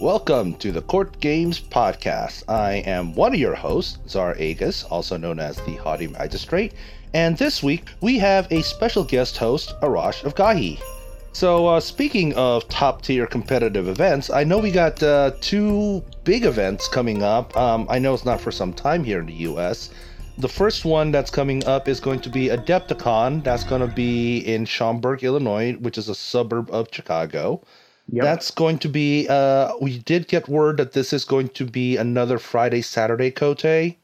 Welcome to the Court Games Podcast. I am one of your hosts, Czar Agus, also known as the Haughty Magistrate, and this week we have a special guest host, Arash of Gahi. So, uh, speaking of top tier competitive events, I know we got uh, two big events coming up. Um, I know it's not for some time here in the US. The first one that's coming up is going to be Adepticon. That's going to be in Schaumburg, Illinois, which is a suburb of Chicago. Yep. That's going to be. Uh, we did get word that this is going to be another Friday Saturday Kotei.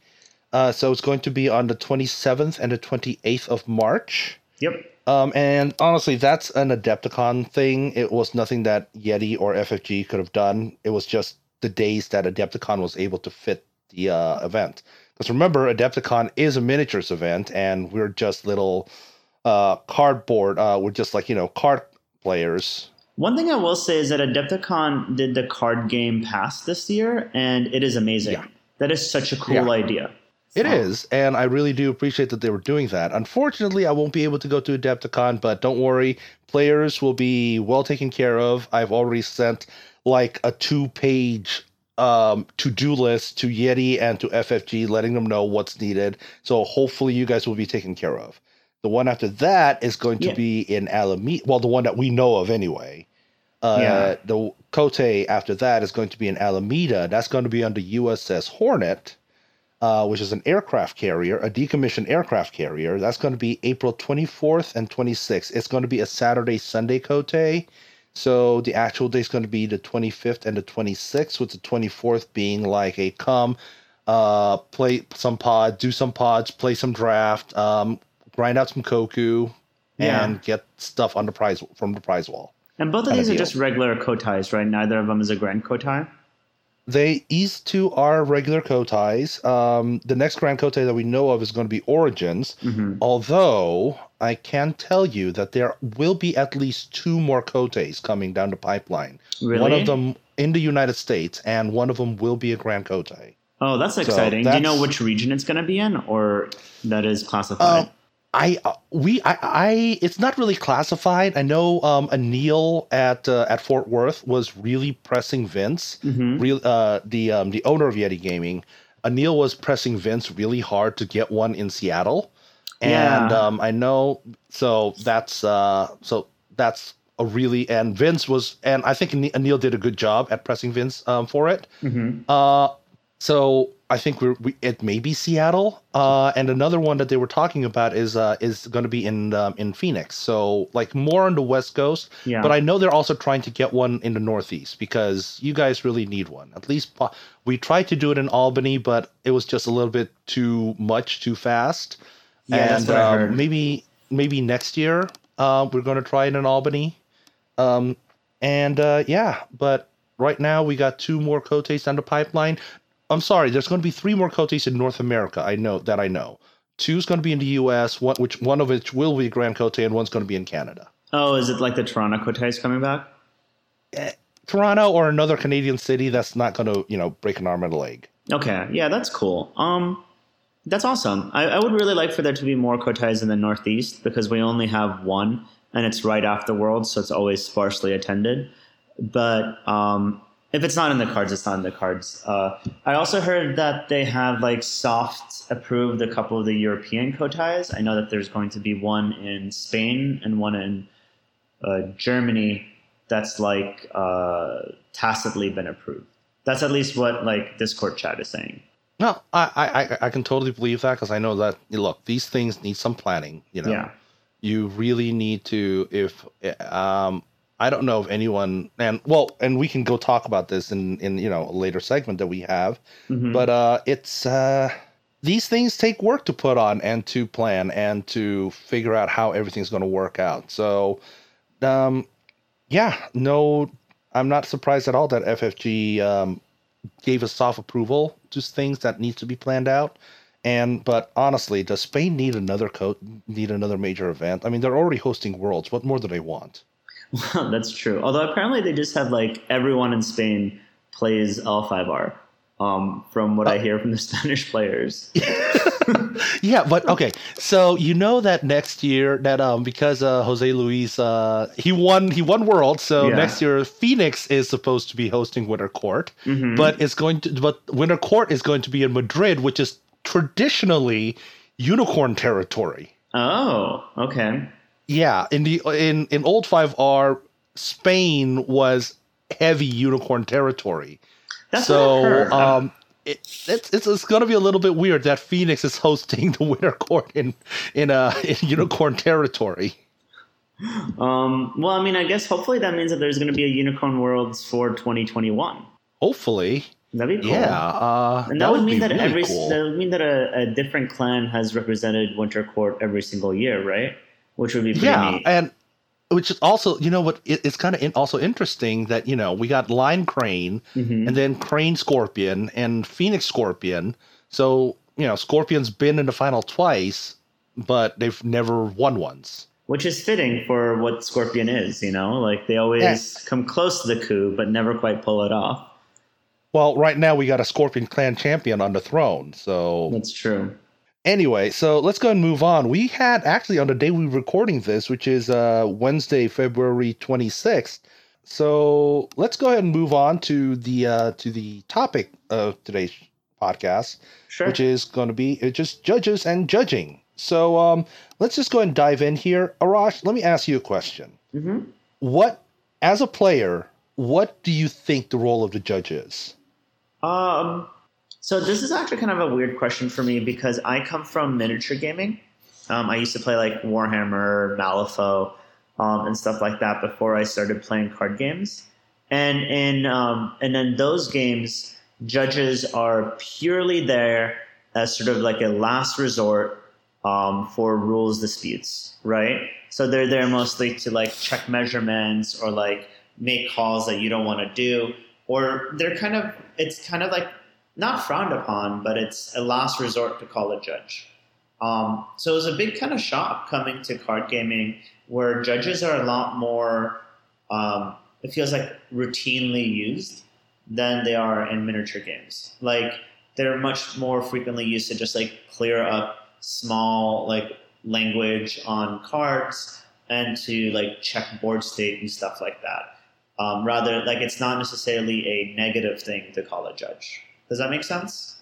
Uh, so it's going to be on the 27th and the 28th of March. Yep. Um, and honestly, that's an Adepticon thing. It was nothing that Yeti or FFG could have done. It was just the days that Adepticon was able to fit the uh, event. Because remember, Adepticon is a miniatures event, and we're just little uh, cardboard. Uh, we're just like you know card players. One thing I will say is that Adepticon did the card game pass this year, and it is amazing. Yeah. That is such a cool Yeah. idea. It is, and I really do appreciate that they were doing that. Unfortunately, I won't be able to go to Adepticon, but don't worry, players will be well taken care of. I've already sent like a two-page um, to-do list to Yeti and to FFG, letting them know what's needed. So hopefully, you guys will be taken care of. The one after that is going to Yeah. be in Alameda. Well, the one that we know of anyway. Uh, Yeah. The Kotei after that is going to be in Alameda. That's going to be on the USS Hornet uh, which is an aircraft carrier, a decommissioned aircraft carrier. That's going to be April 24th and 26th. It's going to be a Saturday Sunday kotei. So the actual day is going to be the 25th and the 26th, with the 24th being like a come, uh, play some pod, do some pods, play some draft, um, grind out some koku, Yeah. and get stuff on the prize from the prize wall. And both of these are just regular koteis, right? Neither of them is a grand kotei. They these two are regular koteis. Um, the next Grand Kotei that we know of is going to be Origins. Mhm. Although I can tell you that there will be at least two more Koteis coming down the pipeline. Really? One of them in the United States, and one of them will be a Grand Kotei. Oh, that's exciting. Do you know which region it's going to be in, or that is classified? Um, I uh, we I, I it's not really classified. I know um, Anil at uh, at Fort Worth was really pressing Vince, Mhm. real uh, the um, the owner of Yeti Gaming. Anil was pressing Vince really hard to get one in Seattle, and Yeah. um, I know so that's uh, so that's a really and Vince was and I think Ani- Anil did a good job at pressing Vince um, for it. Mhm. Uh, so I think we're, we it may be Seattle. Uh, and another one that they were talking about is uh is going to be in um, in Phoenix. So like more on the West Coast. Yeah. But I know they're also trying to get one in the Northeast because you guys really need one. At least we tried to do it in Albany, but it was just a little bit too much, too fast. Yeah, and um, maybe maybe next year uh, we're going to try it in Albany. Um, and uh, yeah, but right now we got two more Koteis on the pipeline. I'm sorry, there's going to be three more Koteis in North America. I know that I know. Two's going to be in the U.S. One, which one of which will be Grand Kotei, and one's going to be in Canada. Oh, is it like the Toronto koteis coming back? Toronto or another Canadian city that's not going to, you know, break an arm and a leg. Okay, yeah, that's cool. Um, that's awesome. I, I would really like for there to be more koteis in the Northeast because we only have one, and it's right off the world, so it's always sparsely attended. But um, if it's not in the cards, it's not in the cards. Uh, I also heard that they have like soft approved a couple of the European koteis. I know that there's going to be one in Spain and one in uh, Germany that's like uh, tacitly been approved. That's at least what like Discord chat is saying. No, I I, I- I can totally believe that because I know that look, these things need some planning. You know, Yeah. you really need to. If um, I don't know if anyone and well, and we can go talk about this in in you know a later segment that we have. Mhm. But uh, it's uh, these things take work to put on and to plan and to figure out how everything's going to work out. So, um, yeah, no, I'm not surprised at all that FFG um, gave a soft approval to things that needs to be planned out. And but honestly, does Spain need another co- need another major event? I mean, they're already hosting Worlds. What more do they want? That's true. Although apparently they just have like everyone in Spain plays L5R. Um, from what I hear from the Spanish players. yeah, but okay. So you know that next year that um because uh Jose Luis uh he won he won World, so Yeah. next year Phoenix is supposed to be hosting Winter Court, Mhm. but it's going to but Winter Court is going to be in Madrid, which is traditionally unicorn territory. Oh, okay. Yeah, in the in in old 5R Spain was heavy unicorn territory. That's so um it, it's, it's it's going to be a little bit weird that Phoenix is hosting the Winter Court in in uh in unicorn territory. Um, well, I mean, I guess hopefully that means that there's going to be a Unicorn Worlds for 2021. Hopefully, That'd be cool. yeah. Uh, And that, would mean that really every cool. that would mean that a, a different clan has represented Winter Court every single year, right? Which would be pretty yeah, neat. and which is also you know what it, it's kind of in, also interesting that you know we got Lion Crane Mhm. and then Crane Scorpion and Phoenix Scorpion. So you know Scorpion's been in the final twice, but they've never won once. Which is fitting for what Scorpion is, you know? Like they always come close to the coup, but never quite pull it off. Well, right now we got a Scorpion Clan champion on the throne. So That's true. Anyway, so let's go and move on. We had actually on the day we were recording this, which is uh, Wednesday, February twenty sixth. So let's go ahead and move on to the uh, to the topic of today's podcast, Sure. which is going to be uh, just judges and judging. So um, let's just go ahead and dive in here. Arash, let me ask you a question. hmm What, as a player, what do you think the role of the judge is? Um, so this is actually kind of a weird question for me because I come from miniature gaming. Um, I used to play like Warhammer, Malifaux, um, and stuff like that before I started playing card games. And in um, and in those games, judges are purely there as sort of like a last resort um, for rules disputes, right? So they're there mostly to like check measurements or like make calls that you don't want to do, or they're kind of it's kind of like not frowned upon, but it's a last resort to call a judge. Um, so it was a big kind of shock coming to card gaming where judges are a lot more, um, it feels like routinely used than they are in miniature games. Like they're much more frequently used to just like clear up small like language on cards and to like check board state and stuff like that. Um, rather, like it's not necessarily a negative thing to call a judge. Does that make sense?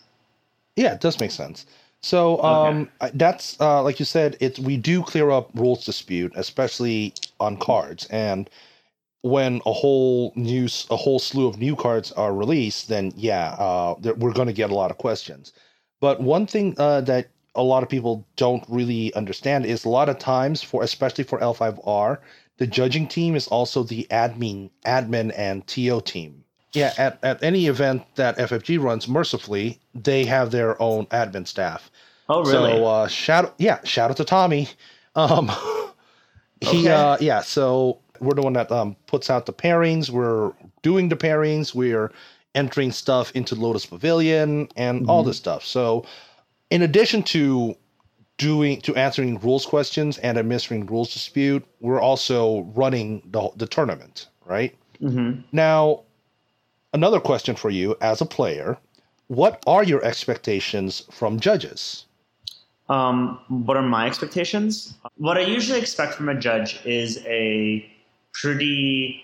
Yeah, it does make sense. So um, I- that's uh, like you said, it's we do clear up rules dispute, especially on cards, and when a whole new a whole slew of new cards are released, then yeah, uh, there, we're going to get a lot of questions. But one thing uh, that a lot of people don't really understand is a lot of times for especially for L5R, the judging team is also the admin admin and TO team. Yeah, at, at any event that FFG runs, mercifully, they have their own admin staff. Oh, really? So uh, shout yeah, shout out to Tommy. Um, he Okay. uh, yeah. So we're the one that um, puts out the pairings. We're doing the pairings. We're entering stuff into Lotus Pavilion and all Mhm. this stuff. So in addition to doing to answering rules questions and administering rules dispute, we're also running the the tournament, right? hmm Now, another question for you as a player: What are your expectations from judges? Um, what are my expectations? What I usually expect from a judge is a pretty,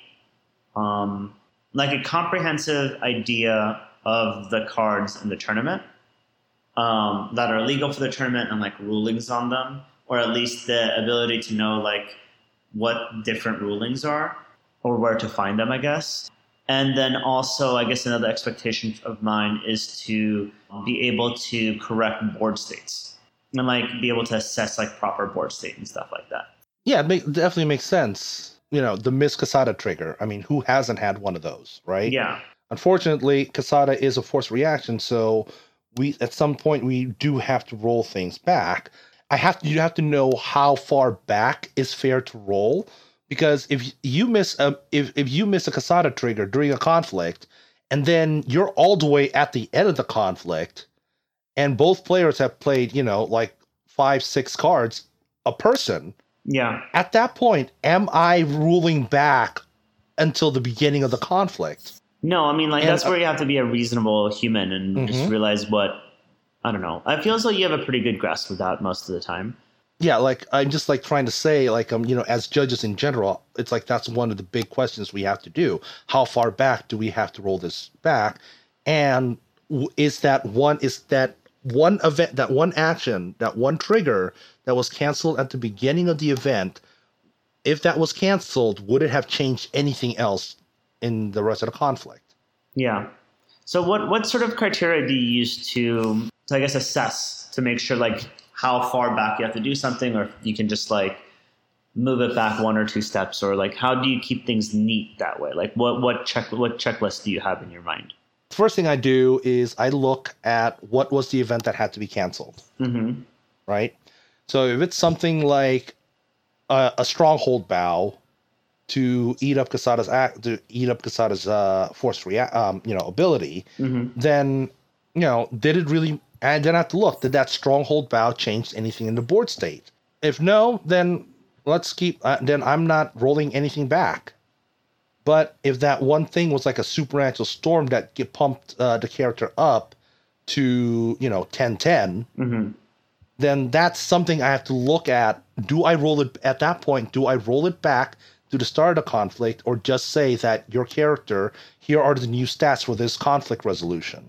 um, like a comprehensive idea of the cards in the tournament um, that are legal for the tournament and like rulings on them, or at least the ability to know like what different rulings are or where to find them, I guess. And then also, I guess another expectation of mine is to be able to correct board states and like be able to assess like proper board state and stuff like that. Yeah, it make, definitely makes sense. You know, the Miss Casada trigger. I mean, who hasn't had one of those, right? Yeah. Unfortunately, Casada is a forced reaction, so we at some point we do have to roll things back. I have to you have to know how far back is fair to roll because if you miss a if if you miss a Casada trigger during a conflict and then you're all the way at the end of the conflict and both players have played, you know, like 5 6 cards a person, Yeah. at that point am I ruling back until the beginning of the conflict? No, I mean like And, that's uh, where you have to be a reasonable human and just Mhm. realize what I don't know. I feel like you have a pretty good grasp of that most of the time. Yeah like i'm just like trying to say like um you know as judges in general it's like that's one of the big questions we have to do. How far back do we have to roll this back? And is that one is that one event that one action that one trigger that was canceled at the beginning of the event if that was canceled would it have changed anything else in the rest of the conflict? Yeah. So what what sort of criteria do you use to, to I guess assess to make sure like how far back you have to do something or if you can just like move it back one or two steps or like how do you keep things neat that way? Like what what check what checklist do you have in your mind? The first thing i do is i look at what was the event that had to be canceled Mm-hmm. right? So if it's something like a, a stronghold bow to eat up Casada's act to eat up Casada's uh, force react, um, you know, ability, Mm-hmm. then you know, did it really? And then I have to look. Did that stronghold bow change anything in the board state? If no, then let's keep. Uh, then I'm not rolling anything back. But if that one thing was like a supernatural storm that get pumped uh, the character up to you know 10 10 Mm-hmm. then that's something I have to look at. Do I roll it at that point? Do I roll it back to the start of the conflict, or just say that your character here are the new stats for this conflict resolution?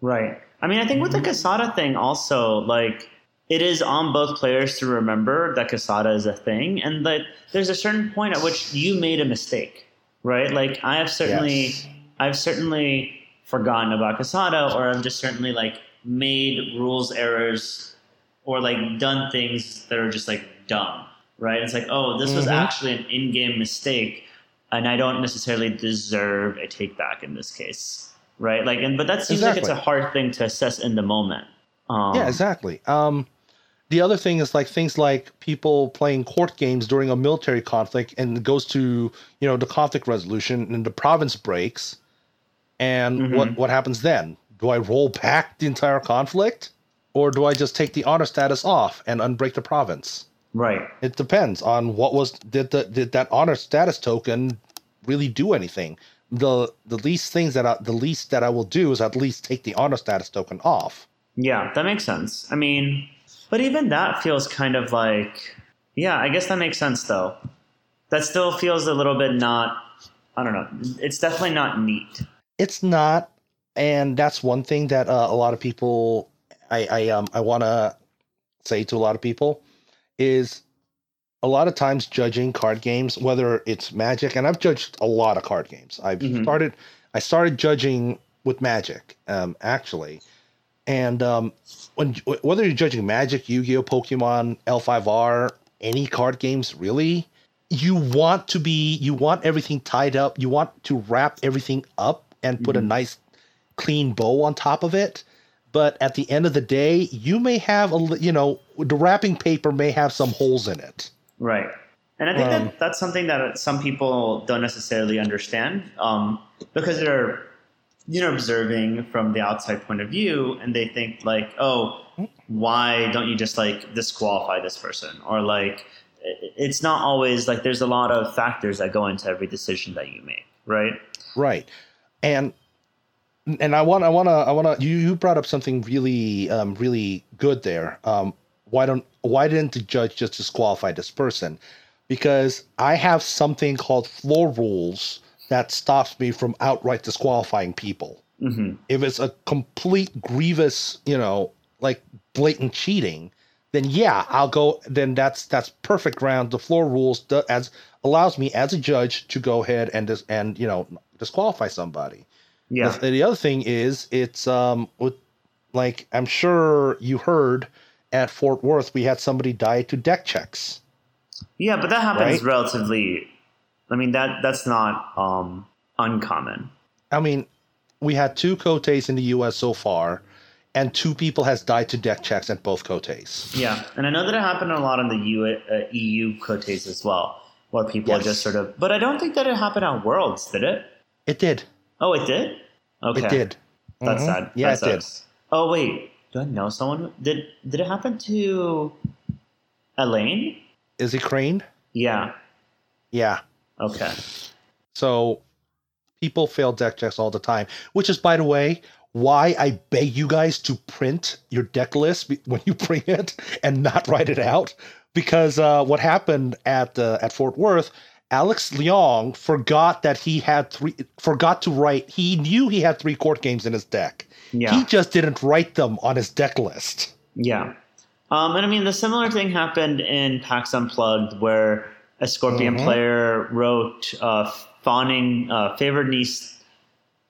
Right. I mean, I think with the Casada thing, also like it is on both players to remember that Casada is a thing, and that there's a certain point at which you made a mistake, right? Like I have certainly, Yes. I've certainly forgotten about Casada, or I've just certainly like made rules errors, or like done things that are just like dumb, right? It's like, oh, this was Mhm. actually an in-game mistake, and I don't necessarily deserve a take back in this case right? Like, and but that seems like it's a hard thing to assess in the moment. Um, yeah, exactly. Um, the other thing is like things like people playing court games during a military conflict, and it goes to you know the conflict resolution, and the province breaks, and Mhm. what what happens then? Do I roll back the entire conflict, or do I just take the honor status off and unbreak the province? Right. It depends on what was did the did that honor status token really do anything. The the least things that I, the least that I will do is at least take the honor status token off. Yeah, that makes sense. I mean, but even that feels kind of like, yeah, I guess that makes sense though. That still feels a little bit not. I don't know. It's definitely not neat. It's not, and that's one thing that uh, a lot of people I I um I want to say to a lot of people is a lot of times judging card games, whether it's Magic, and I've judged a lot of card games. I've Mhm. started, I started judging with Magic, um, actually, and um, when whether you're judging Magic, Yu-Gi-Oh, Pokemon, L5R, any card games, really, you want to be, you want everything tied up, you want to wrap everything up and put a Mhm. nice, clean bow on top of it. But at the end of the day, you may have a, you know, the wrapping paper may have some holes in it. Right. And I think Um, that that's something that some people don't necessarily understand um, because they're, you know, observing from the outside point of view and they think, like, oh, why don't you just like disqualify this person? Or like, it's not always like there's a lot of factors that go into every decision that you make, right? Right. And and I want I want to I want to you you brought up something really um really good there. Um why don't why didn't the judge just disqualify this person? Because I have something called floor rules that stops me from outright disqualifying people. hmm If it's a complete grievous, you know, like blatant cheating, then yeah, I'll go. Then that's that's perfect ground. The floor rules do, as allows me as a judge to go ahead and dis, and you know disqualify somebody. Yeah. The, the other thing is it's um with like I'm sure you heard at Fort Worth we had somebody die to deck checks. Yeah, but that happens Right? relatively. I mean that that's not um, uncommon. I mean, we had two koteis in the U.S. so far, and two people has died to deck checks at both koteis. Yeah, and I know that it happened a lot in the U, uh, EU koteis as well, where people Yes. just sort of. But I don't think that it happened at Worlds, did it? It did. Oh, it did. Okay, It did. That's Mhm. sad. Yeah, That it did. Oh wait, do I know someone? Did Did it happen to Elaine? Is it Crane? Yeah. Yeah. Okay. So People fail deck checks all the time, which is, by the way, why I beg you guys to print your deck list when you bring it and not write it out. Because uh, what happened at uh, at Fort Worth, Alex Leong forgot that he had three, forgot to write. He knew he had three court games in his deck. Yeah. He just didn't write them on his deck list. Yeah. Um, and I mean, the similar thing happened in PAX Unplugged, where a Scorpion Mhm. player wrote uh, fawning uh, favored niece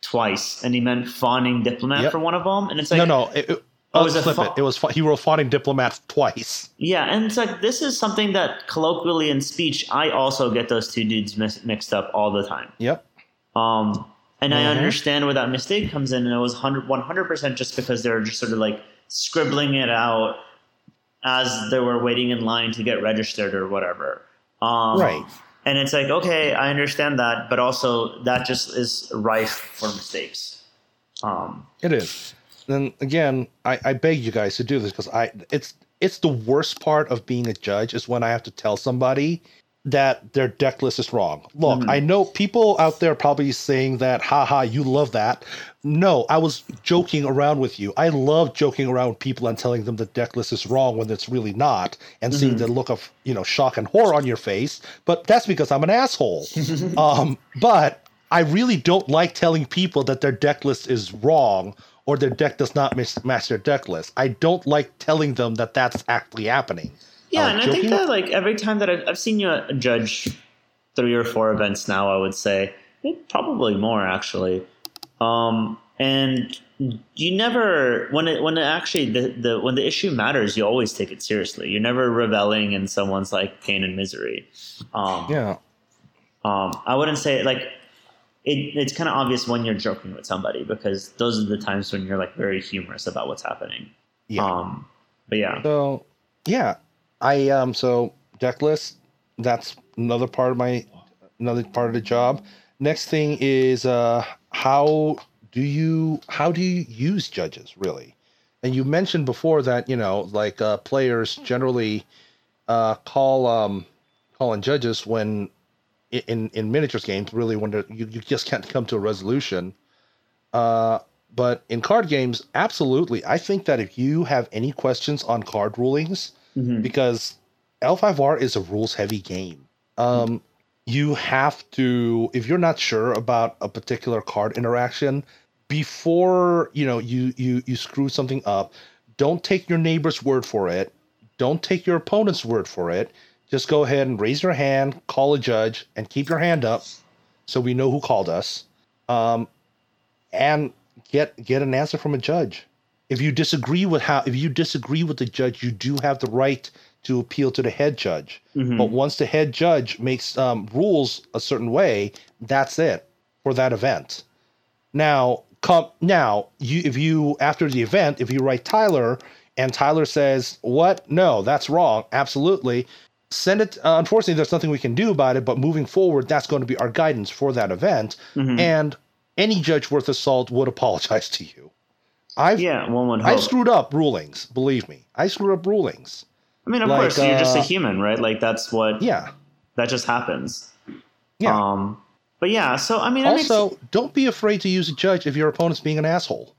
twice, and he meant fawning diplomat Yep. for one of them. And it's like, no, no. It, it, Oh, oh, it flip fa- it. It was fa- he wrote fawning diplomat twice. yeah, and it's like this is something that colloquially in speech, I also get those two dudes mis- mixed up all the time. Yep. Um, and I Mhm. understand where that mistake comes in, and it was 100 percent just because they were just sort of like scribbling it out as they were waiting in line to get registered or whatever. Um, Right. And it's like, okay, I understand that, but also that just is rife for mistakes. Um, It is. Then again, I, I beg you guys to do this because I it's it's the worst part of being a judge is when I have to tell somebody that their deck list is wrong. Look, Mhm. I know people out there probably saying that, haha, you love that. No, I was joking around with you. I love joking around with people and telling them the deck list is wrong when it's really not, and seeing Mhm. the look of you know shock and horror on your face. But that's because I'm an asshole. um, but I really don't like telling people that their deck list is wrong or their deck does not match their deck list. I don't like telling them that that's actually happening. Yeah, and I think that like every time that I've, I've seen you judge three or four events now, I would say probably more actually. Um, and you never when it when it actually the, the when the issue matters, you always take it seriously. You're never reveling in someone's like pain and misery. Um, Yeah. Um, I wouldn't say like it, it's kind of obvious when you're joking with somebody because those are the times when you're like very humorous about what's happening. Yeah. Um, but yeah, So yeah, I um so deck list. That's another part of my another part of the job. Next thing is uh how do you how do you use judges really? And you mentioned before that you know like uh, players generally uh, call um call in judges when in in miniatures games really when you you just can't come to a resolution. Uh, but in card games, absolutely, I think that if you have any questions on card rulings, Mhm. because L5R is a rules heavy game. Um, you have to, if you're not sure about a particular card interaction, before you know you you you screw something up, don't take your neighbor's word for it. Don't take your opponent's word for it. Just go ahead and raise your hand, call a judge, and keep your hand up, so we know who called us. Um, and get get an answer from a judge. If you disagree with how if you disagree with the judge, you do have the right to appeal to the head judge. Mhm. But once the head judge makes um, rules a certain way, that's it for that event. Now, come now, you if you after the event, if you write Tyler and Tyler says, "What? No, that's wrong." Absolutely. Send it. Uh, unfortunately, there's nothing we can do about it. But moving forward, that's going to be our guidance for that event. Mhm. And any judge worth of salt would apologize to you. I've yeah, one would hope. I've screwed up rulings. Believe me, I screwed up rulings. I mean, of like, course, you're just a uh, human, right? Like that's what Yeah, that just happens. yeah. Um, but yeah, so I mean, it makes- also, don't be afraid to use a judge if your opponent's being an asshole.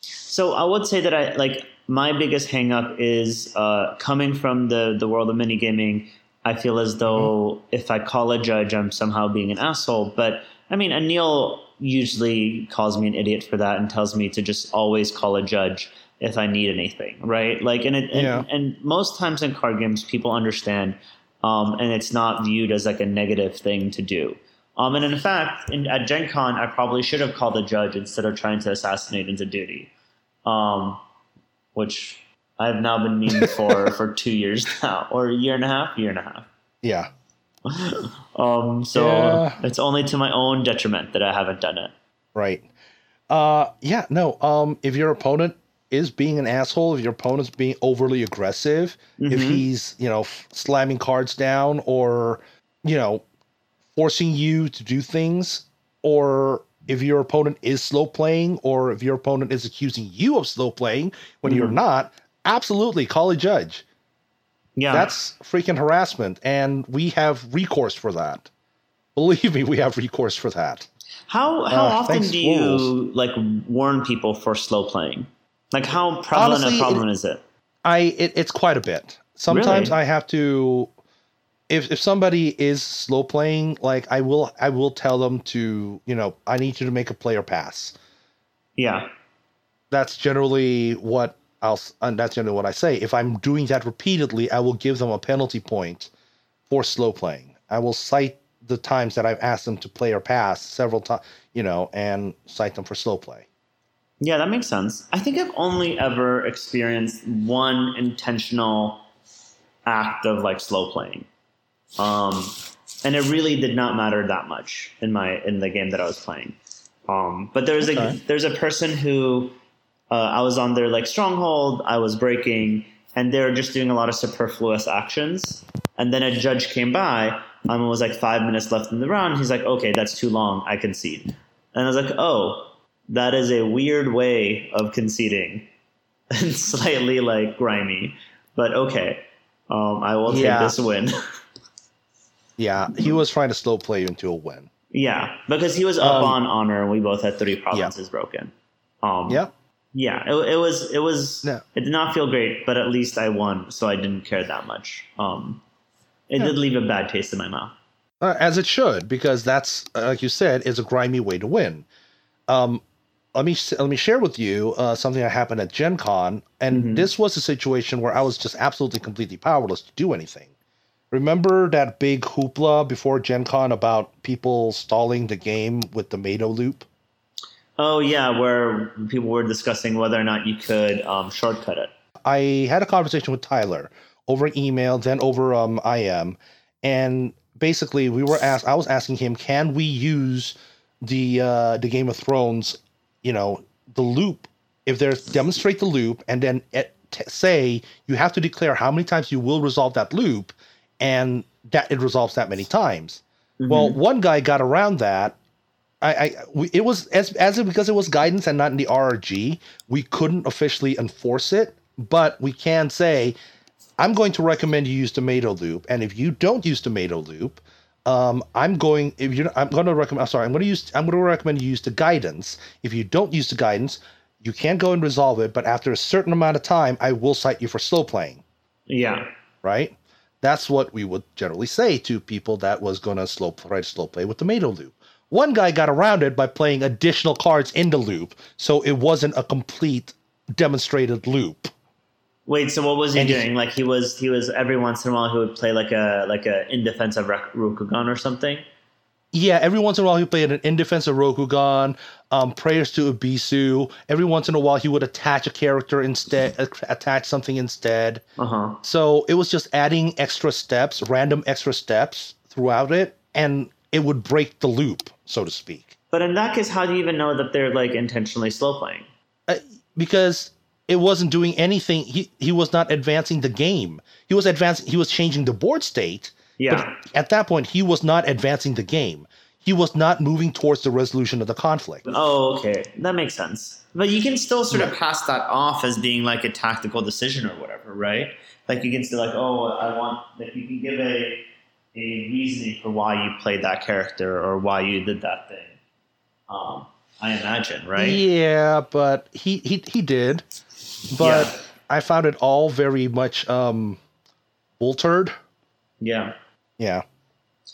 So I would say that I like my biggest hangup is uh, coming from the the world of minigaming. I feel as though if I call a judge, I'm somehow being an asshole. But I mean, Anil usually calls me an idiot for that and tells me to just always call a judge if I need anything, right? Like, and it, and, Yeah. and most times in card games, people understand, um, and it's not viewed as like a negative thing to do. Um, and in fact, in, at Gen Con, I probably should have called a judge instead of trying to assassinate into duty, um, which I've now been meaning for for two years now, or a year and a half, year and a half. Yeah, Um, so Yeah. it's only to my own detriment that I haven't done it. right. Uh, yeah, no. Um, if your opponent is being an asshole, if your opponent's being overly aggressive, if Mhm. he's you know f- slamming cards down or you know forcing you to do things, or if your opponent is slow playing, or if your opponent is accusing you of slow playing when you're Mhm. not, absolutely call a judge. Yeah, That's freaking harassment, and we have recourse for that. Believe me, we have recourse for that. How how Uh, often do you rules. like warn people for slow playing? Like how prevalent Honestly, a problem is it? I it, it's quite a bit. Sometimes Really? I have to if if somebody is slow playing, like I will I will tell them to, you know, I need you to make a player pass. Yeah. That's generally what I'll and that's generally what I say. If I'm doing that repeatedly, I will give them a penalty point for slow playing. I will cite the times that I've asked them to play or pass several times, you know, and cite them for slow play. Yeah, that makes sense. I think I've only ever experienced one intentional act of like slow playing. Um, and it really did not matter that much in my in the game that I was playing. Um, but there's Okay. a there's a person who uh, I was on their like stronghold, I was breaking, and they were just doing a lot of superfluous actions. And then a judge came by, um, it was like five minutes left in the round. He's like, okay, that's too long. I concede. And I was like, oh, that is a weird way of conceding and slightly like grimy, but okay. Um, I will take Yeah. this win. Yeah, he was trying to slow play you into a win. yeah, because he was up Um, on honor and we both had three provinces broken. Um, Yeah. Yeah, it, it was it was No. it did not feel great, but at least I won, so I didn't care that much. Um, it Yeah. did leave a bad taste in my mouth. Uh, as it should, because that's uh, like you said, is a grimy way to win. Um, let me let me share with you uh, something that happened at Gen Con, and Mhm. this was a situation where I was just absolutely completely powerless to do anything. Remember that big hoopla before Gen Con about people stalling the game with the Mado loop? Oh yeah, where people were discussing whether or not you could um, shortcut it. I had a conversation with Tyler over email, then over um, IM, and basically we were asked. I was asking him, can we use the uh, the Game of Thrones, you know, the loop? If there's demonstrate the loop, and then it, t- say you have to declare how many times you will resolve that loop, and that it resolves that many times. Well, one guy got around that. I, I we, it was as as it, because it was guidance and not in the RRG, we couldn't officially enforce it, but we can say, I'm going to recommend you use Tomato Loop, and if you don't use Tomato Loop, um, I'm going if you're I'm going to recommend. I'm sorry, I'm going to use I'm going to recommend you use the guidance. If you don't use the guidance, you can't go and resolve it, but after a certain amount of time, I will cite you for slow playing yeah, right? That's what we would generally say to people that was going to slow try to slow play with tomato loop. One guy got around it by playing additional cards in the loop, so it wasn't a complete demonstrated loop. Wait, so what was he And he- doing? Like he was he was every once in a while he would play like a like a in defense of Rokugan or something. Yeah, every once in a while he played an in defense of Rokugan, um, prayers to Ebisu. Every once in a while he would attach a character instead, attach something instead. Uh huh. So it was just adding extra steps, random extra steps throughout it, and it would break the loop, so to speak. But in that case, how do you even know that they're like intentionally slow playing? uh, because it wasn't doing anything. He he was not advancing the game. He was advancing. He was changing the board state. Yeah. But at that point, he was not advancing the game. He was not moving towards the resolution of the conflict. Oh, okay, that makes sense. But you can still sort of pass that off as being like a tactical decision or whatever, right? Like you can still like, oh, I want. Like you can give a a reasoning for why you played that character or why you did that thing. Um, I imagine, right? Yeah, but he he he did. But Yeah. I found it all very much um, altered. Yeah. Yeah.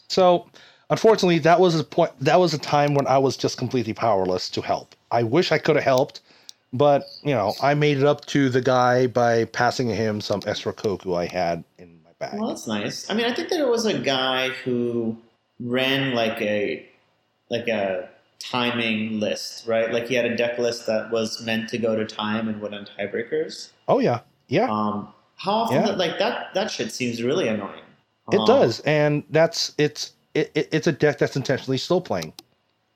So, unfortunately, that was a point. That was a time when I was just completely powerless to help. I wish I could have helped, but you know, I made it up to the guy by passing him some extra koku I had in bag. Well, that's nice. I mean, I think there was a guy who ran like a like a timing list, right? Like he had a deck list that was meant to go to time and went on tiebreakers. Oh yeah, yeah, Um, how often, Yeah. that, like that, that shit seems really annoying. it Um, does, and that's it's it, it, it's a deck that's intentionally slow playing,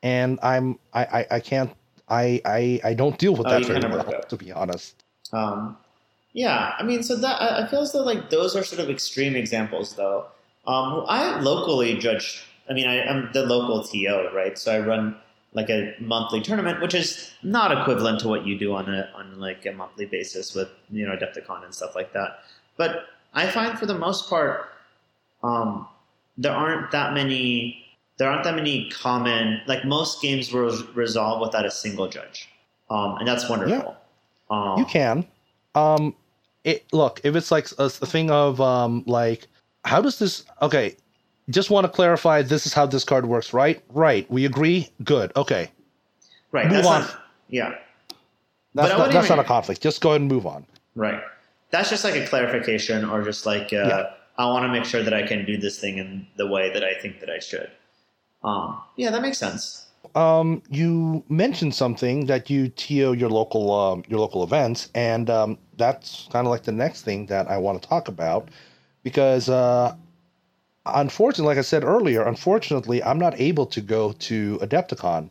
and I'm I I, I can't I, I I don't deal with Oh, that very well, to be honest. Um, yeah, I mean, so that I feel as though like those are sort of extreme examples, though. Um, I locally judge. I mean, I, I'm the local TO, right? So I run like a monthly tournament, which is not equivalent to what you do on a on like a monthly basis with you know Adepticon and stuff like that. But I find for the most part, um, there aren't that many there aren't that many common like most games were resolved without a single judge, um, and that's wonderful. Um, You can. It look if it's like a, thing of um, like how does this? Okay, just want to clarify. This is how this card works, right? Right. We agree. Good. Okay. right. move That's on. not, yeah. That's not, that's not a conflict. Just go ahead and move on. Right. That's just like a clarification, or just like uh, Yeah. I want to make sure that I can do this thing in the way that I think that I should. Um, yeah, that makes sense. Um, you mentioned something that you TO your local um, your local events, and um, that's kind of like the next thing that I want to talk about because uh, unfortunately, like I said earlier, unfortunately, I'm not able to go to Adepticon.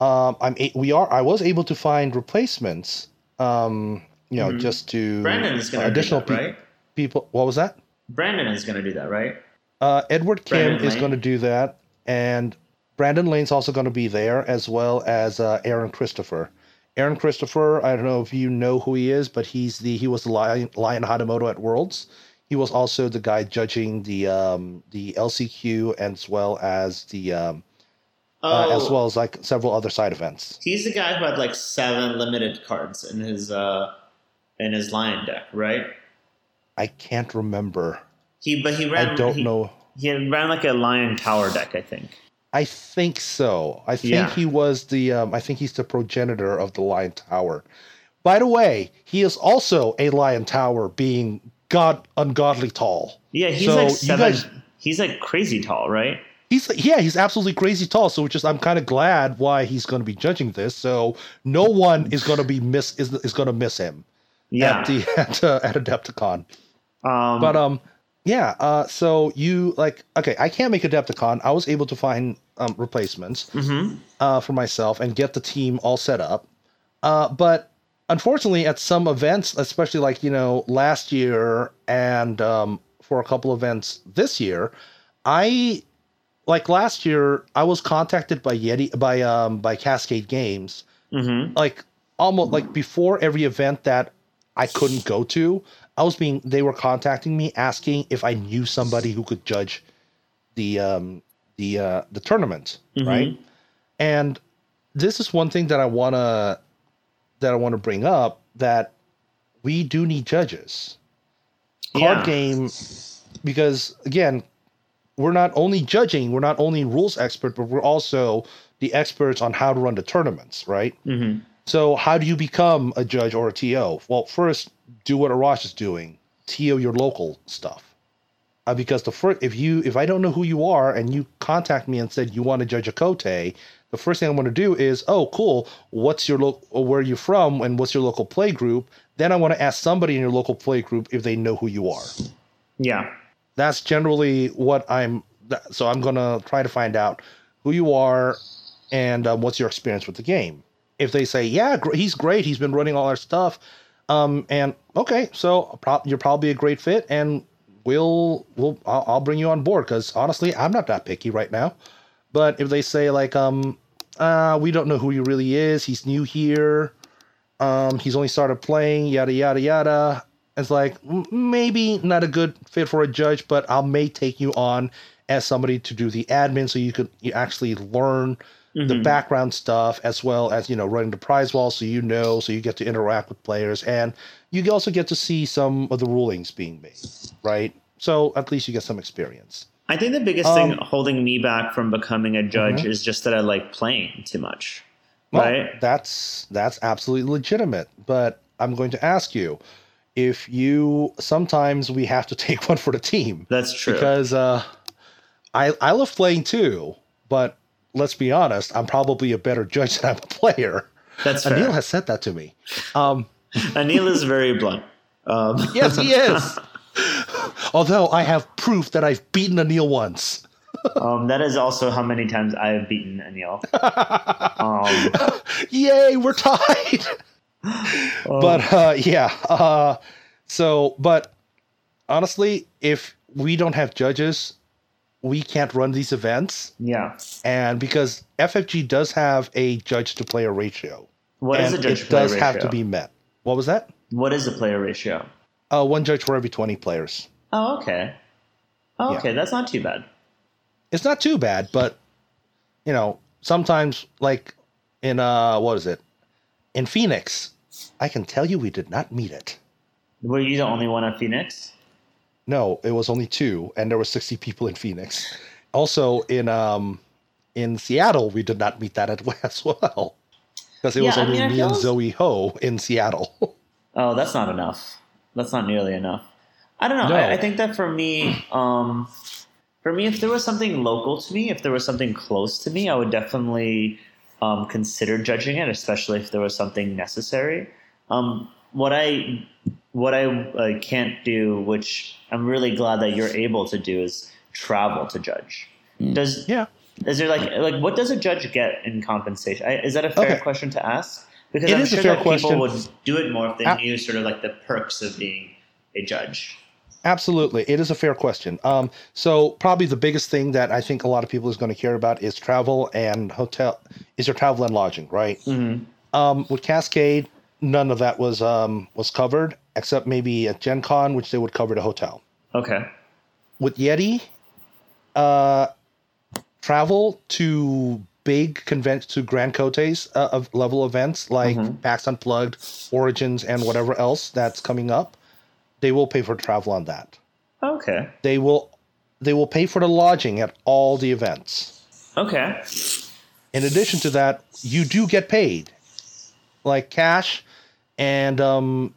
Um, I'm a- we are I was able to find replacements. Um, you know, Mhm. just to Brandon is going to additional do that, pe- right? people. What was that? Brandon is going to do that, right? Uh, Edward Kim Brandon is going to do that, and Brandon Lane's also going to be there, as well as uh, Aaron Christopher. Aaron Christopher, I don't know if you know who he is, but he's the he was the Lion, Lion Hatamoto at Worlds. He was also the guy judging the um, the LCQ as well as the um, Oh, uh, as well as like several other side events. he's the guy who had like seven limited cards in his uh, in his lion deck, right? I can't remember. He but he ran. I don't he, know. He ran like a lion tower deck, I think. I think so. I think Yeah. he was the. Um, I think he's the progenitor of the Lion Tower. By the way, he is also a Lion Tower, being god ungodly tall. Yeah, he's So, like seven. guys- he's like crazy tall, right? He's yeah, he's absolutely crazy tall. So just I'm kind of glad why he's going to be judging this. So no one is going to be miss is is going to miss him Yeah. at the at, uh, at Adepticon. um, But um, yeah. Uh, so you like okay? I can't make Adepticon. I was able to find um replacements. mhm. uh, for myself and get the team all set up. Uh, but unfortunately, at some events, especially like you know last year and um, for a couple events this year, I like last year I was contacted by Yeti by um, by Cascade Games Mhm. like almost like before every event that I couldn't go to. I was being they were contacting me asking if I knew somebody who could judge the um the uh the tournament, Mhm. right? And this is one thing that I want to that I want to bring up that we do need judges. Card Yeah. game because again, we're not only judging, we're not only rules expert, but we're also the experts on how to run the tournaments, right? Mhm. So how do you become a judge or a TO? Well, first do what Arash is doing. TO your local stuff. Uh, because the first, if you, if I don't know who you are and you contact me and said you want to judge a Kotei, the first thing I'm going to do is, oh, cool. What's your local, where are you from, and what's your local play group? Then I want to ask somebody in your local play group if they know who you are. Yeah. That's generally what I'm. So I'm going to try to find out who you are and um, what's your experience with the game. If they say, yeah, gr- he's great, he's been running all our stuff, um, and okay, so pro- you're probably a great fit, and we'll we'll I'll, I'll bring you on board because honestly, I'm not that picky right now. But if they say like, um, uh, we don't know who he really is, he's new here, um, he's only started playing, yada yada yada. It's like maybe not a good fit for a judge, but I may take you on as somebody to do the admin, so you could you actually learn the Mhm. background stuff as well as you know running the prize wall, so you know, so you get to interact with players, and you also get to see some of the rulings being made, right? So at least you get some experience. I think the biggest thing Um, holding me back from becoming a judge Mhm. is just that I like playing too much. Well, Right. That's that's absolutely legitimate. But I'm going to ask you if you sometimes we have to take one for the team That's true. because uh, I I love playing too, but let's be honest, I'm probably a better judge than I'm a player. That's fair. Anil has said that to me. Um, Anil is very blunt. Um, yes, he is. Although I have proof that I've beaten Anil once. um, that is also how many times I have beaten Anil. Um, Yay, we're tied. but uh, yeah, uh, so but honestly, if we don't have judges, we can't run these events, yeah. and because FFG does have a judge to player ratio, What is a judge it player does ratio? have to be met. What was that? What is the player ratio? Uh, one judge for every twenty players. Oh, okay. Oh, Yeah. okay. That's not too bad. It's not too bad, but you know, sometimes like in uh what is it? In Phoenix, I can tell you we did not meet it. Were you the only one at Phoenix? No, it was only two, and there were sixty people in Phoenix. Also in um in Seattle, we did not meet that as well because it Yeah, was I only mean, me and Zoe Ho in Seattle. Oh, that's not enough. That's not nearly enough. I don't know. No. I, I think that for me, um, for me, if there was something local to me, if there was something close to me, I would definitely um, consider judging it, especially if there was something necessary. Um, what I what I uh, can't do, which I'm really glad that you're able to do, is travel to judge. Does yeah, is there like like what does a judge get in compensation? I, is that a fair Okay. question to ask? Because It I'm is a sure fair that question. people would do it more if they knew sort of like the perks of being a judge. Absolutely, it is a fair question. Um, so probably the biggest thing that I think a lot of people is going to care about is travel and hotel. Is your travel and lodging right? Mm-hmm. Um, with Cascade, none of that was um, was covered except maybe at Gen Con, which they would cover the hotel. Okay. With Yeti, uh, travel to big convent to Grand Koteis uh, of level events like Mhm. PAX Unplugged, Origins, and whatever else that's coming up, they will pay for travel on that. Okay. they will they will pay for the lodging at all the events. Okay. In addition to that, you do get paid, like cash, and um,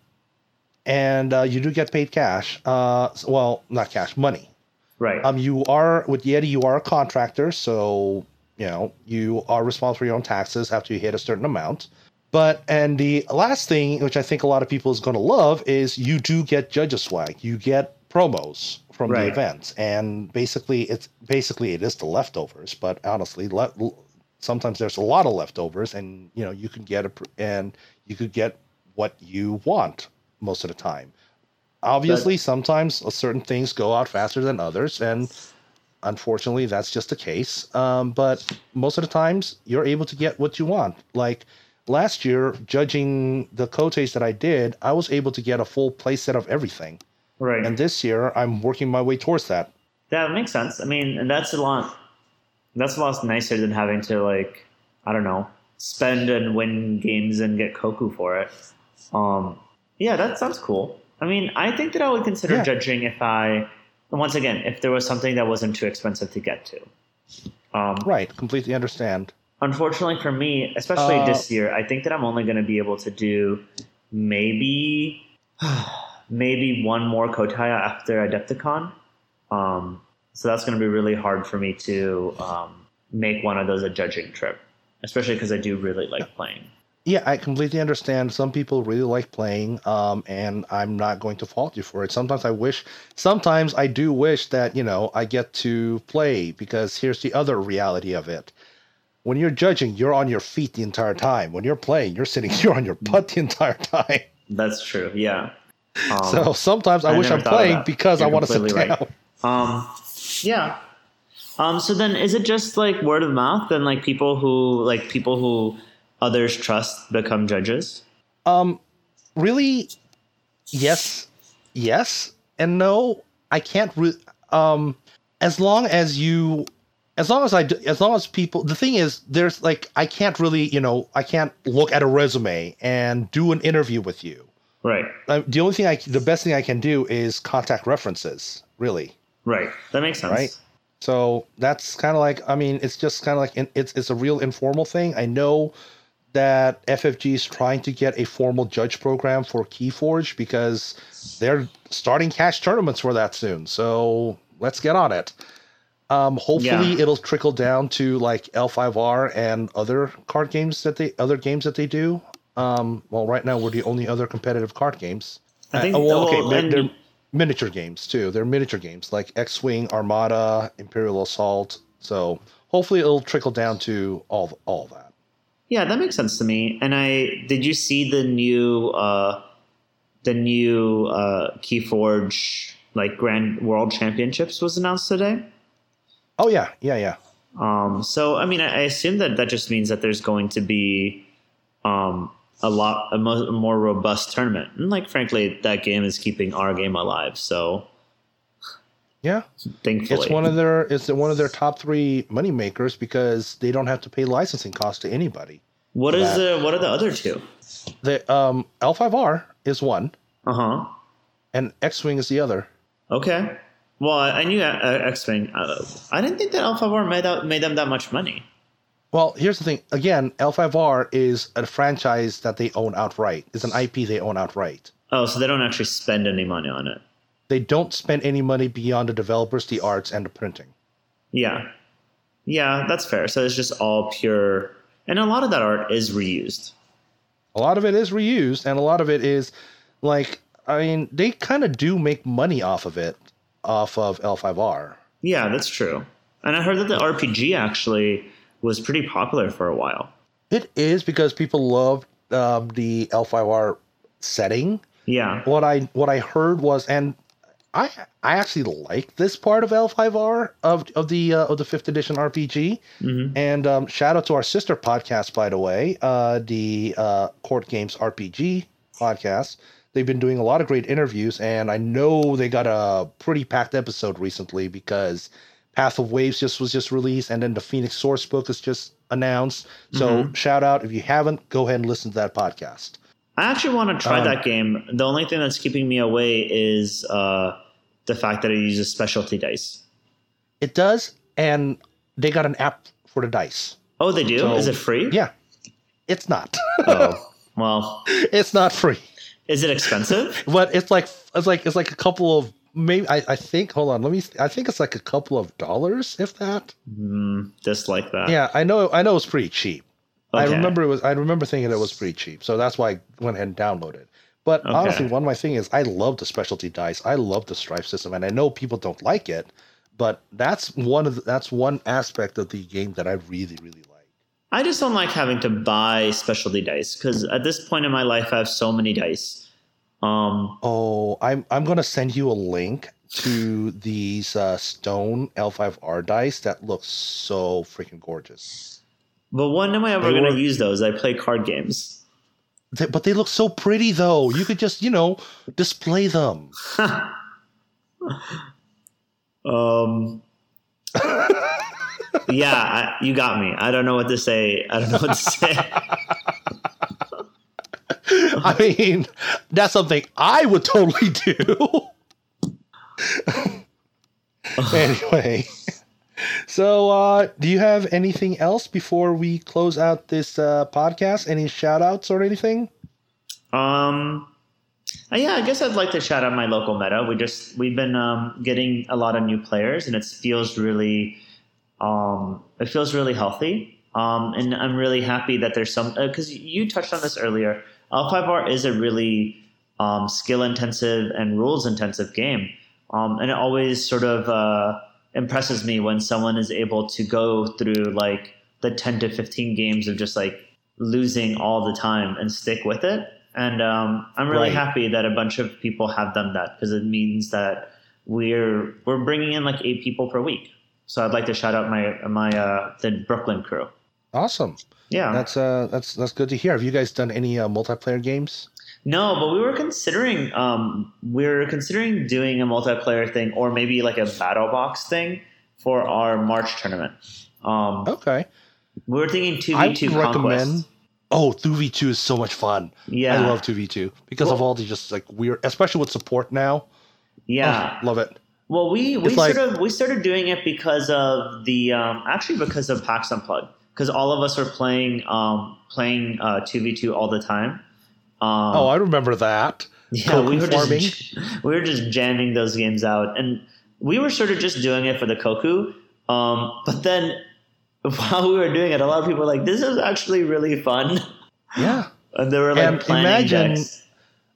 and uh, you do get paid cash. Uh, well, not cash, money. Right. Um, you are with Yeti, you are a contractor, so you know you are responsible for your own taxes after you hit a certain amount. But and the last thing, which I think a lot of people is going to love, is you do get judges swag. You get promos from the Right. events, and basically it's basically it is the leftovers. But honestly, le- sometimes there's a lot of leftovers, and you know you can get a and you could get what you want most of the time. Obviously, sometimes uh, certain things go out faster than others, and unfortunately, that's just the case. Um, but most of the times, you're able to get what you want. Like last year, judging the koteis that I did, I was able to get a full playset of everything. right. And this year, I'm working my way towards that. that makes sense. I mean, and that's a lot. That's a lot nicer than having to like, I don't know, spend and win games and get Koku for it. Um, yeah, that sounds cool. I mean, I think that I would consider Yeah. judging if I, once again, if there was something that wasn't too expensive to get to. Um, Right, completely understand. unfortunately for me, especially Uh, this year, I think that I'm only going to be able to do maybe maybe one more Kotei after Adepticon. Um, so that's going to be really hard for me to um, make one of those a judging trip, especially because I do really like playing. Yeah, I completely understand. Some people really like playing, um, and I'm not going to fault you for it. Sometimes I wish, sometimes I do wish that, you know, I get to play because here's the other reality of it. When you're judging, you're on your feet the entire time. When you're playing, you're sitting, you're on your butt the entire time. That's true. Yeah. Um, so sometimes I, I wish I'm playing because I You're want to sit completely down. right. Um, yeah. Um, so then, is it just like word of mouth and like people who like people who others trust become judges? Um, really, yes, yes, and no. I can't. Re- um, as long as you, as long as I, do, as long as people. The thing is, there's like I can't really, you know, I can't look at a resume and do an interview with you. Right. Uh, the only thing I, the best thing I can do is contact references. Really. Right. That makes sense. Right. So that's kind of like, I mean, it's just kind of like, it's it's a real informal thing. I know that FFG is trying to get a formal judge program for Keyforge because they're starting cash tournaments for that soon. So let's get on it. Um, hopefully Yeah. it'll trickle down to like L5R and other card games that they, other games that they do. Um, well, right now we're the only other competitive card games. I think- Uh, well, okay, well, they're- and- they're miniature games too. They're miniature games like X-wing, Armada, Imperial Assault. So hopefully it'll trickle down to all all that. Yeah, that makes sense to me. And I did you see the new uh the new uh Keyforge like Grand World Championships was announced today? Oh yeah, yeah, yeah. Um, so, I mean, I, I assume that that just means that there's going to be um, a lot a, mo- a more robust tournament. And like, frankly, that game is keeping our game alive. So, Yeah, Thankfully, it's one of their it's one of their top three money makers because they don't have to pay licensing costs to anybody. what is the what are the other two? The um, L5R is one, Uh huh. and X-wing is the other. Okay. Well, I I knew uh, X Wing. Uh, I didn't think that L5R made out made them that much money. Well, here's the thing. Again, L5R is a franchise that they own outright. It's an IP they own outright. Oh, so they don't actually spend any money on it. They don't spend any money beyond the developers, the arts, and the printing. Yeah. Yeah, that's fair. So it's just all pure. And a lot of that art is reused. A lot of it is reused, and a lot of it is like I mean, they kind of do make money off of it, off of L5R. Yeah, that's true. And I heard that the RPG actually was pretty popular for a while. It is because people love um, the L5R setting. Yeah. What I what I heard was, and I I actually like this part of L5R of of the uh, of the fifth edition RPG. hmm And um, shout out to our sister podcast, by the way, uh, the uh, Court Games RPG podcast. They've been doing a lot of great interviews, and I know they got a pretty packed episode recently because Path of Waves just was just released, and then the Phoenix Source book is just announced. So shout out if you haven't, go ahead and listen to that podcast. I actually want to try Um, that game. The only thing that's keeping me away is uh, the fact that it uses specialty dice. It does, and they got an app for the dice. Oh, they do? So- is it free? Yeah, it's not. Oh, well, it's not free. is it expensive? but it's like it's like it's like a couple of maybe I, I think hold on let me I think it's like a couple of dollars if that Mm, just like that. yeah I know I know it's pretty cheap I remember it was I remember thinking it was pretty cheap so that's why I went ahead and downloaded it but Okay. honestly one of my thing is I love the specialty dice I love the strife system and I know people don't like it but that's one of the, that's one aspect of the game that I really really like I just don't like having to buy specialty dice because at this point in my life, I have so many dice. Um, oh I'm I'm gonna send you a link to these uh, stone L5R dice that look so freaking gorgeous. but when am I ever They going to were- use those? I play card games. They- but they look so pretty though. You could just, you know, display them. um, yeah, I, you got me. I don't know what to say. I don't know what to say. I mean, that's something I would totally do. anyway, so uh, do you have anything else before we close out this uh, podcast? Any shout outs or anything? Um, uh, yeah, I guess I'd like to shout out my local meta. We just we've been um, getting a lot of new players, and it feels really, um, it feels really healthy. Um, and I'm really happy that there's some because you touched on this earlier. L5R is a really um, skill intensive and rules intensive game, um, and it always sort of uh, impresses me when someone is able to go through like the 10 to 15 games of just like losing all the time and stick with it. And um, I'm really Right. happy that a bunch of people have done that because it means that we're we're bringing in like eight people per week. So I'd like to shout out my my uh, the Brooklyn crew. Awesome. Yeah. That's uh, that's that's good to hear. Have you guys done any uh, multiplayer games? No, but we were considering um, we are considering doing a multiplayer thing or maybe like a battle box thing for our March tournament. Um, Okay. We were thinking two v two conquest. Oh, two v two is so much fun. Yeah, I love two v two because of all the just like weird, especially with support now. yeah. Oh, love it. Well, we we It's like- sort of we started doing it because of the um, actually because of PAX Unplugged because all of us were playing um, playing two v two all the time. Um, oh, I remember that. yeah, we were farming. just we were just jamming those games out, and we were sort of just doing it for the Koku. Um, but then while we were doing it, a lot of people were like, "This is actually really fun," Yeah. and they were like And planning imagine- decks.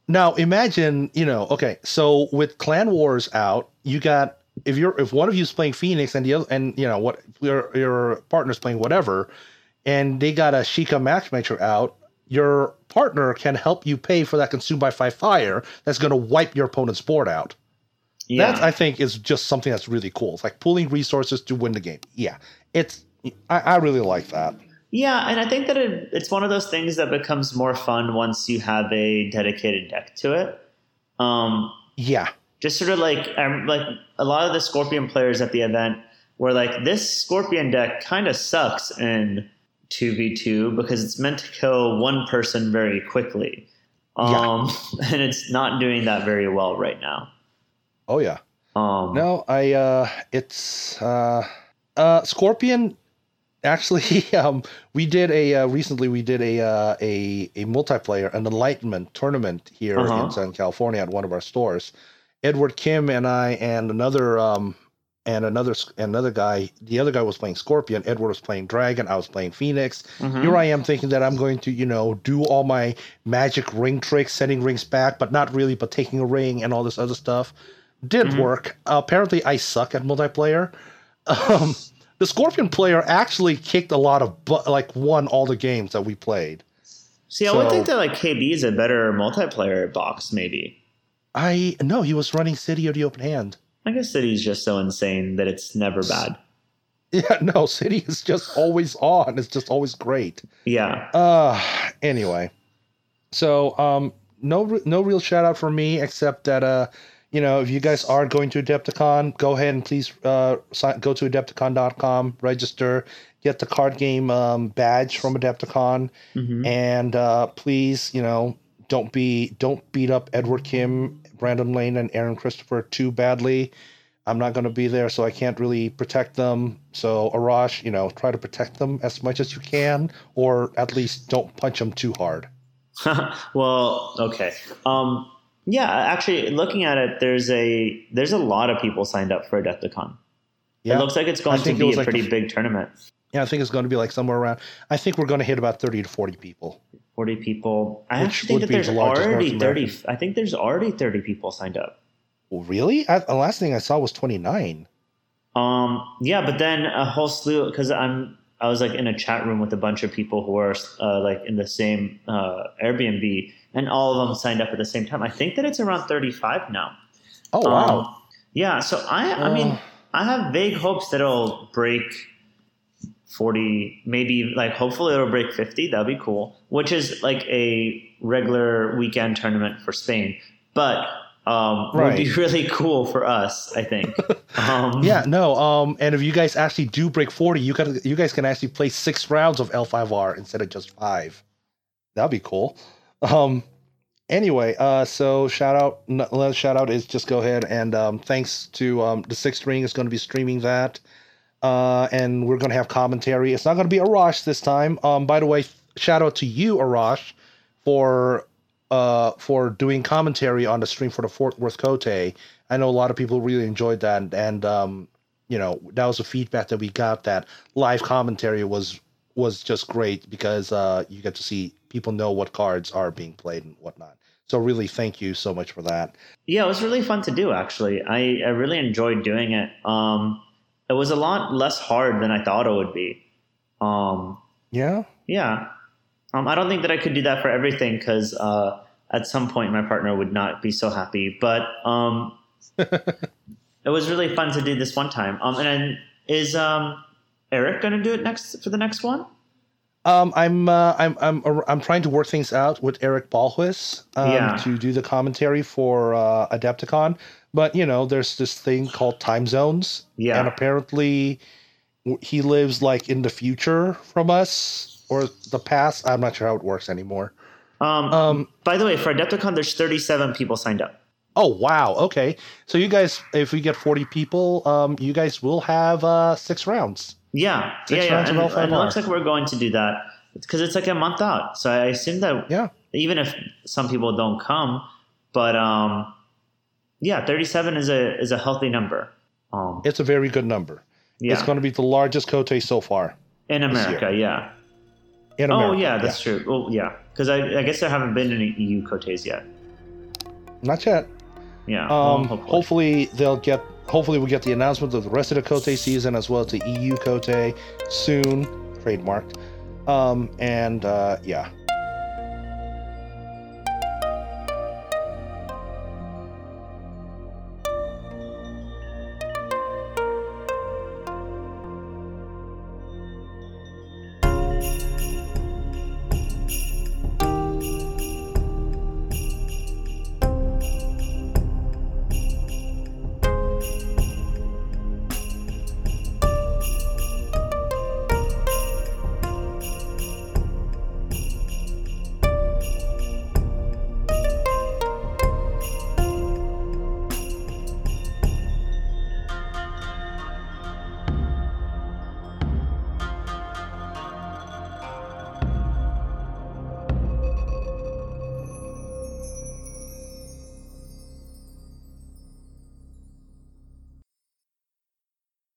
Now imagine, you know, okay, so with Clan Wars out, you got if you're if one of you is playing Phoenix and the other and you know what your your partner's playing whatever, and they got a Sheikah matchmaker out, your partner can help you pay for that consumed by five fire that's going to wipe your opponent's board out. Yeah, That I think is just something that's really cool. It's like pooling resources to win the game. Yeah, it's I, I really like that. Yeah, and I think that it, it's one of those things that becomes more fun once you have a dedicated deck to it. Um, Yeah, just sort of like um, like a lot of the Scorpion players at the event were like, this Scorpion deck kind of sucks in two v two because it's meant to kill one person very quickly, um, yeah. and it's not doing that very well right now. Oh yeah. Um, no, I uh, it's uh, uh, Scorpion. Actually, um, we did a uh, recently. We did a uh, a a multiplayer, an Enlightenment tournament here uh-huh. in Southern California at one of our stores. Edward Kim and I and another um, and another another guy. The other guy was playing Scorpion. Edward was playing Dragon. I was playing Phoenix. Mm-hmm. Here I am thinking that I'm going to you know do all my magic ring tricks, sending rings back, but not really, but taking a ring and all this other stuff. Did mm-hmm. work. Uh, apparently, I suck at multiplayer. Um, the Scorpion player actually kicked a lot of bu- like won all the games that we played. See, I so, would think that like KB is a better multiplayer box, maybe. I no, he was running City of the Open Hand. I guess City's just so insane that it's never bad. Yeah, no, City is just always on. It's just always great. Yeah. Uh anyway. So, um no no real shout out for me except that uh you know, if you guys are going to Adepticon, go ahead and please uh, sign, go to adepticon.com, register, get the card game um, badge from Adepticon, mm-hmm. and uh, please, you know, don't be don't beat up Edward Kim, Brandon Lane, and Aaron Christopher too badly. I'm not going to be there, so I can't really protect them. So Arash, you know, try to protect them as much as you can, or at least don't punch them too hard. well, okay. Um, yeah, actually, looking at it, there's a there's a lot of people signed up for Adepticon. Yeah. It looks like it's going to be a like pretty the, big tournament. Yeah, I think it's going to be like somewhere around. I think we're going to hit about thirty to forty people. 40 people. I actually think that there's the already 30. I think there's already 30 people signed up. Well, really? I, the last thing I saw was 29. Um, yeah, but then a whole slew because I'm I was like in a chat room with a bunch of people who are uh, like in the same uh, Airbnb, and all of them signed up at the same time. I think that it's around 35 now. Oh wow! Um, yeah, so I I mean I have vague hopes that it'll break 40, maybe like hopefully it'll break 50. That'd be cool, which is like a regular weekend tournament for Spain. But um, right. would be really cool for us, I think. Um, yeah, no. Um, and if you guys actually do break 40, you got you guys can actually play six rounds of L5R instead of just five. That'd be cool. Um, anyway, uh, so shout out, another shout out is just go ahead and um, thanks to um, the Sixth Ring is going to be streaming that uh, and we're going to have commentary. It's not going to be Arash this time. Um, by the way, shout out to you, Arash, for uh, for doing commentary on the stream for the Fort Worth Kotei. I know a lot of people really enjoyed that, and um, you know that was the feedback that we got. That live commentary was was just great because uh, you get to see people know what cards are being played and whatnot. So really, thank you so much for that. Yeah, it was really fun to do. Actually, I I really enjoyed doing it. Um, it was a lot less hard than I thought it would be. Um, yeah. Yeah. Um, I don't think that I could do that for everything because uh, at some point my partner would not be so happy. But um, it was really fun to do this one time. Um, and then is um, Eric going to do it next for the next one? Um, I'm uh, I'm I'm I'm trying to work things out with Eric Balhuis um, yeah. to do the commentary for uh, Adepticon. But you know, there's this thing called time zones. Yeah. And apparently, he lives like in the future from us or the past. I'm not sure how it works anymore. Um, um by the way, for Adepticon, there's 37 people signed up. Oh wow! Okay, so you guys, if we get 40 people, um, you guys will have uh, six rounds. Yeah, six yeah, yeah. And, and it looks like we're going to do that because it's like a month out. So I assume that yeah, even if some people don't come, but um, yeah, 37 is a is a healthy number. Um, it's a very good number. Yeah. It's going to be the largest Kotei so far. In America, yeah. In oh, America, oh, yeah, that's yeah. true. Well, yeah. Because I, I, guess there haven't been any EU Koteis yet. Not yet. Yeah. Um, well, hopefully. hopefully. they'll get. Hopefully, we get the announcement of the rest of the Kotei season as well as the EU Kotei soon, trademarked. Um, and uh, yeah,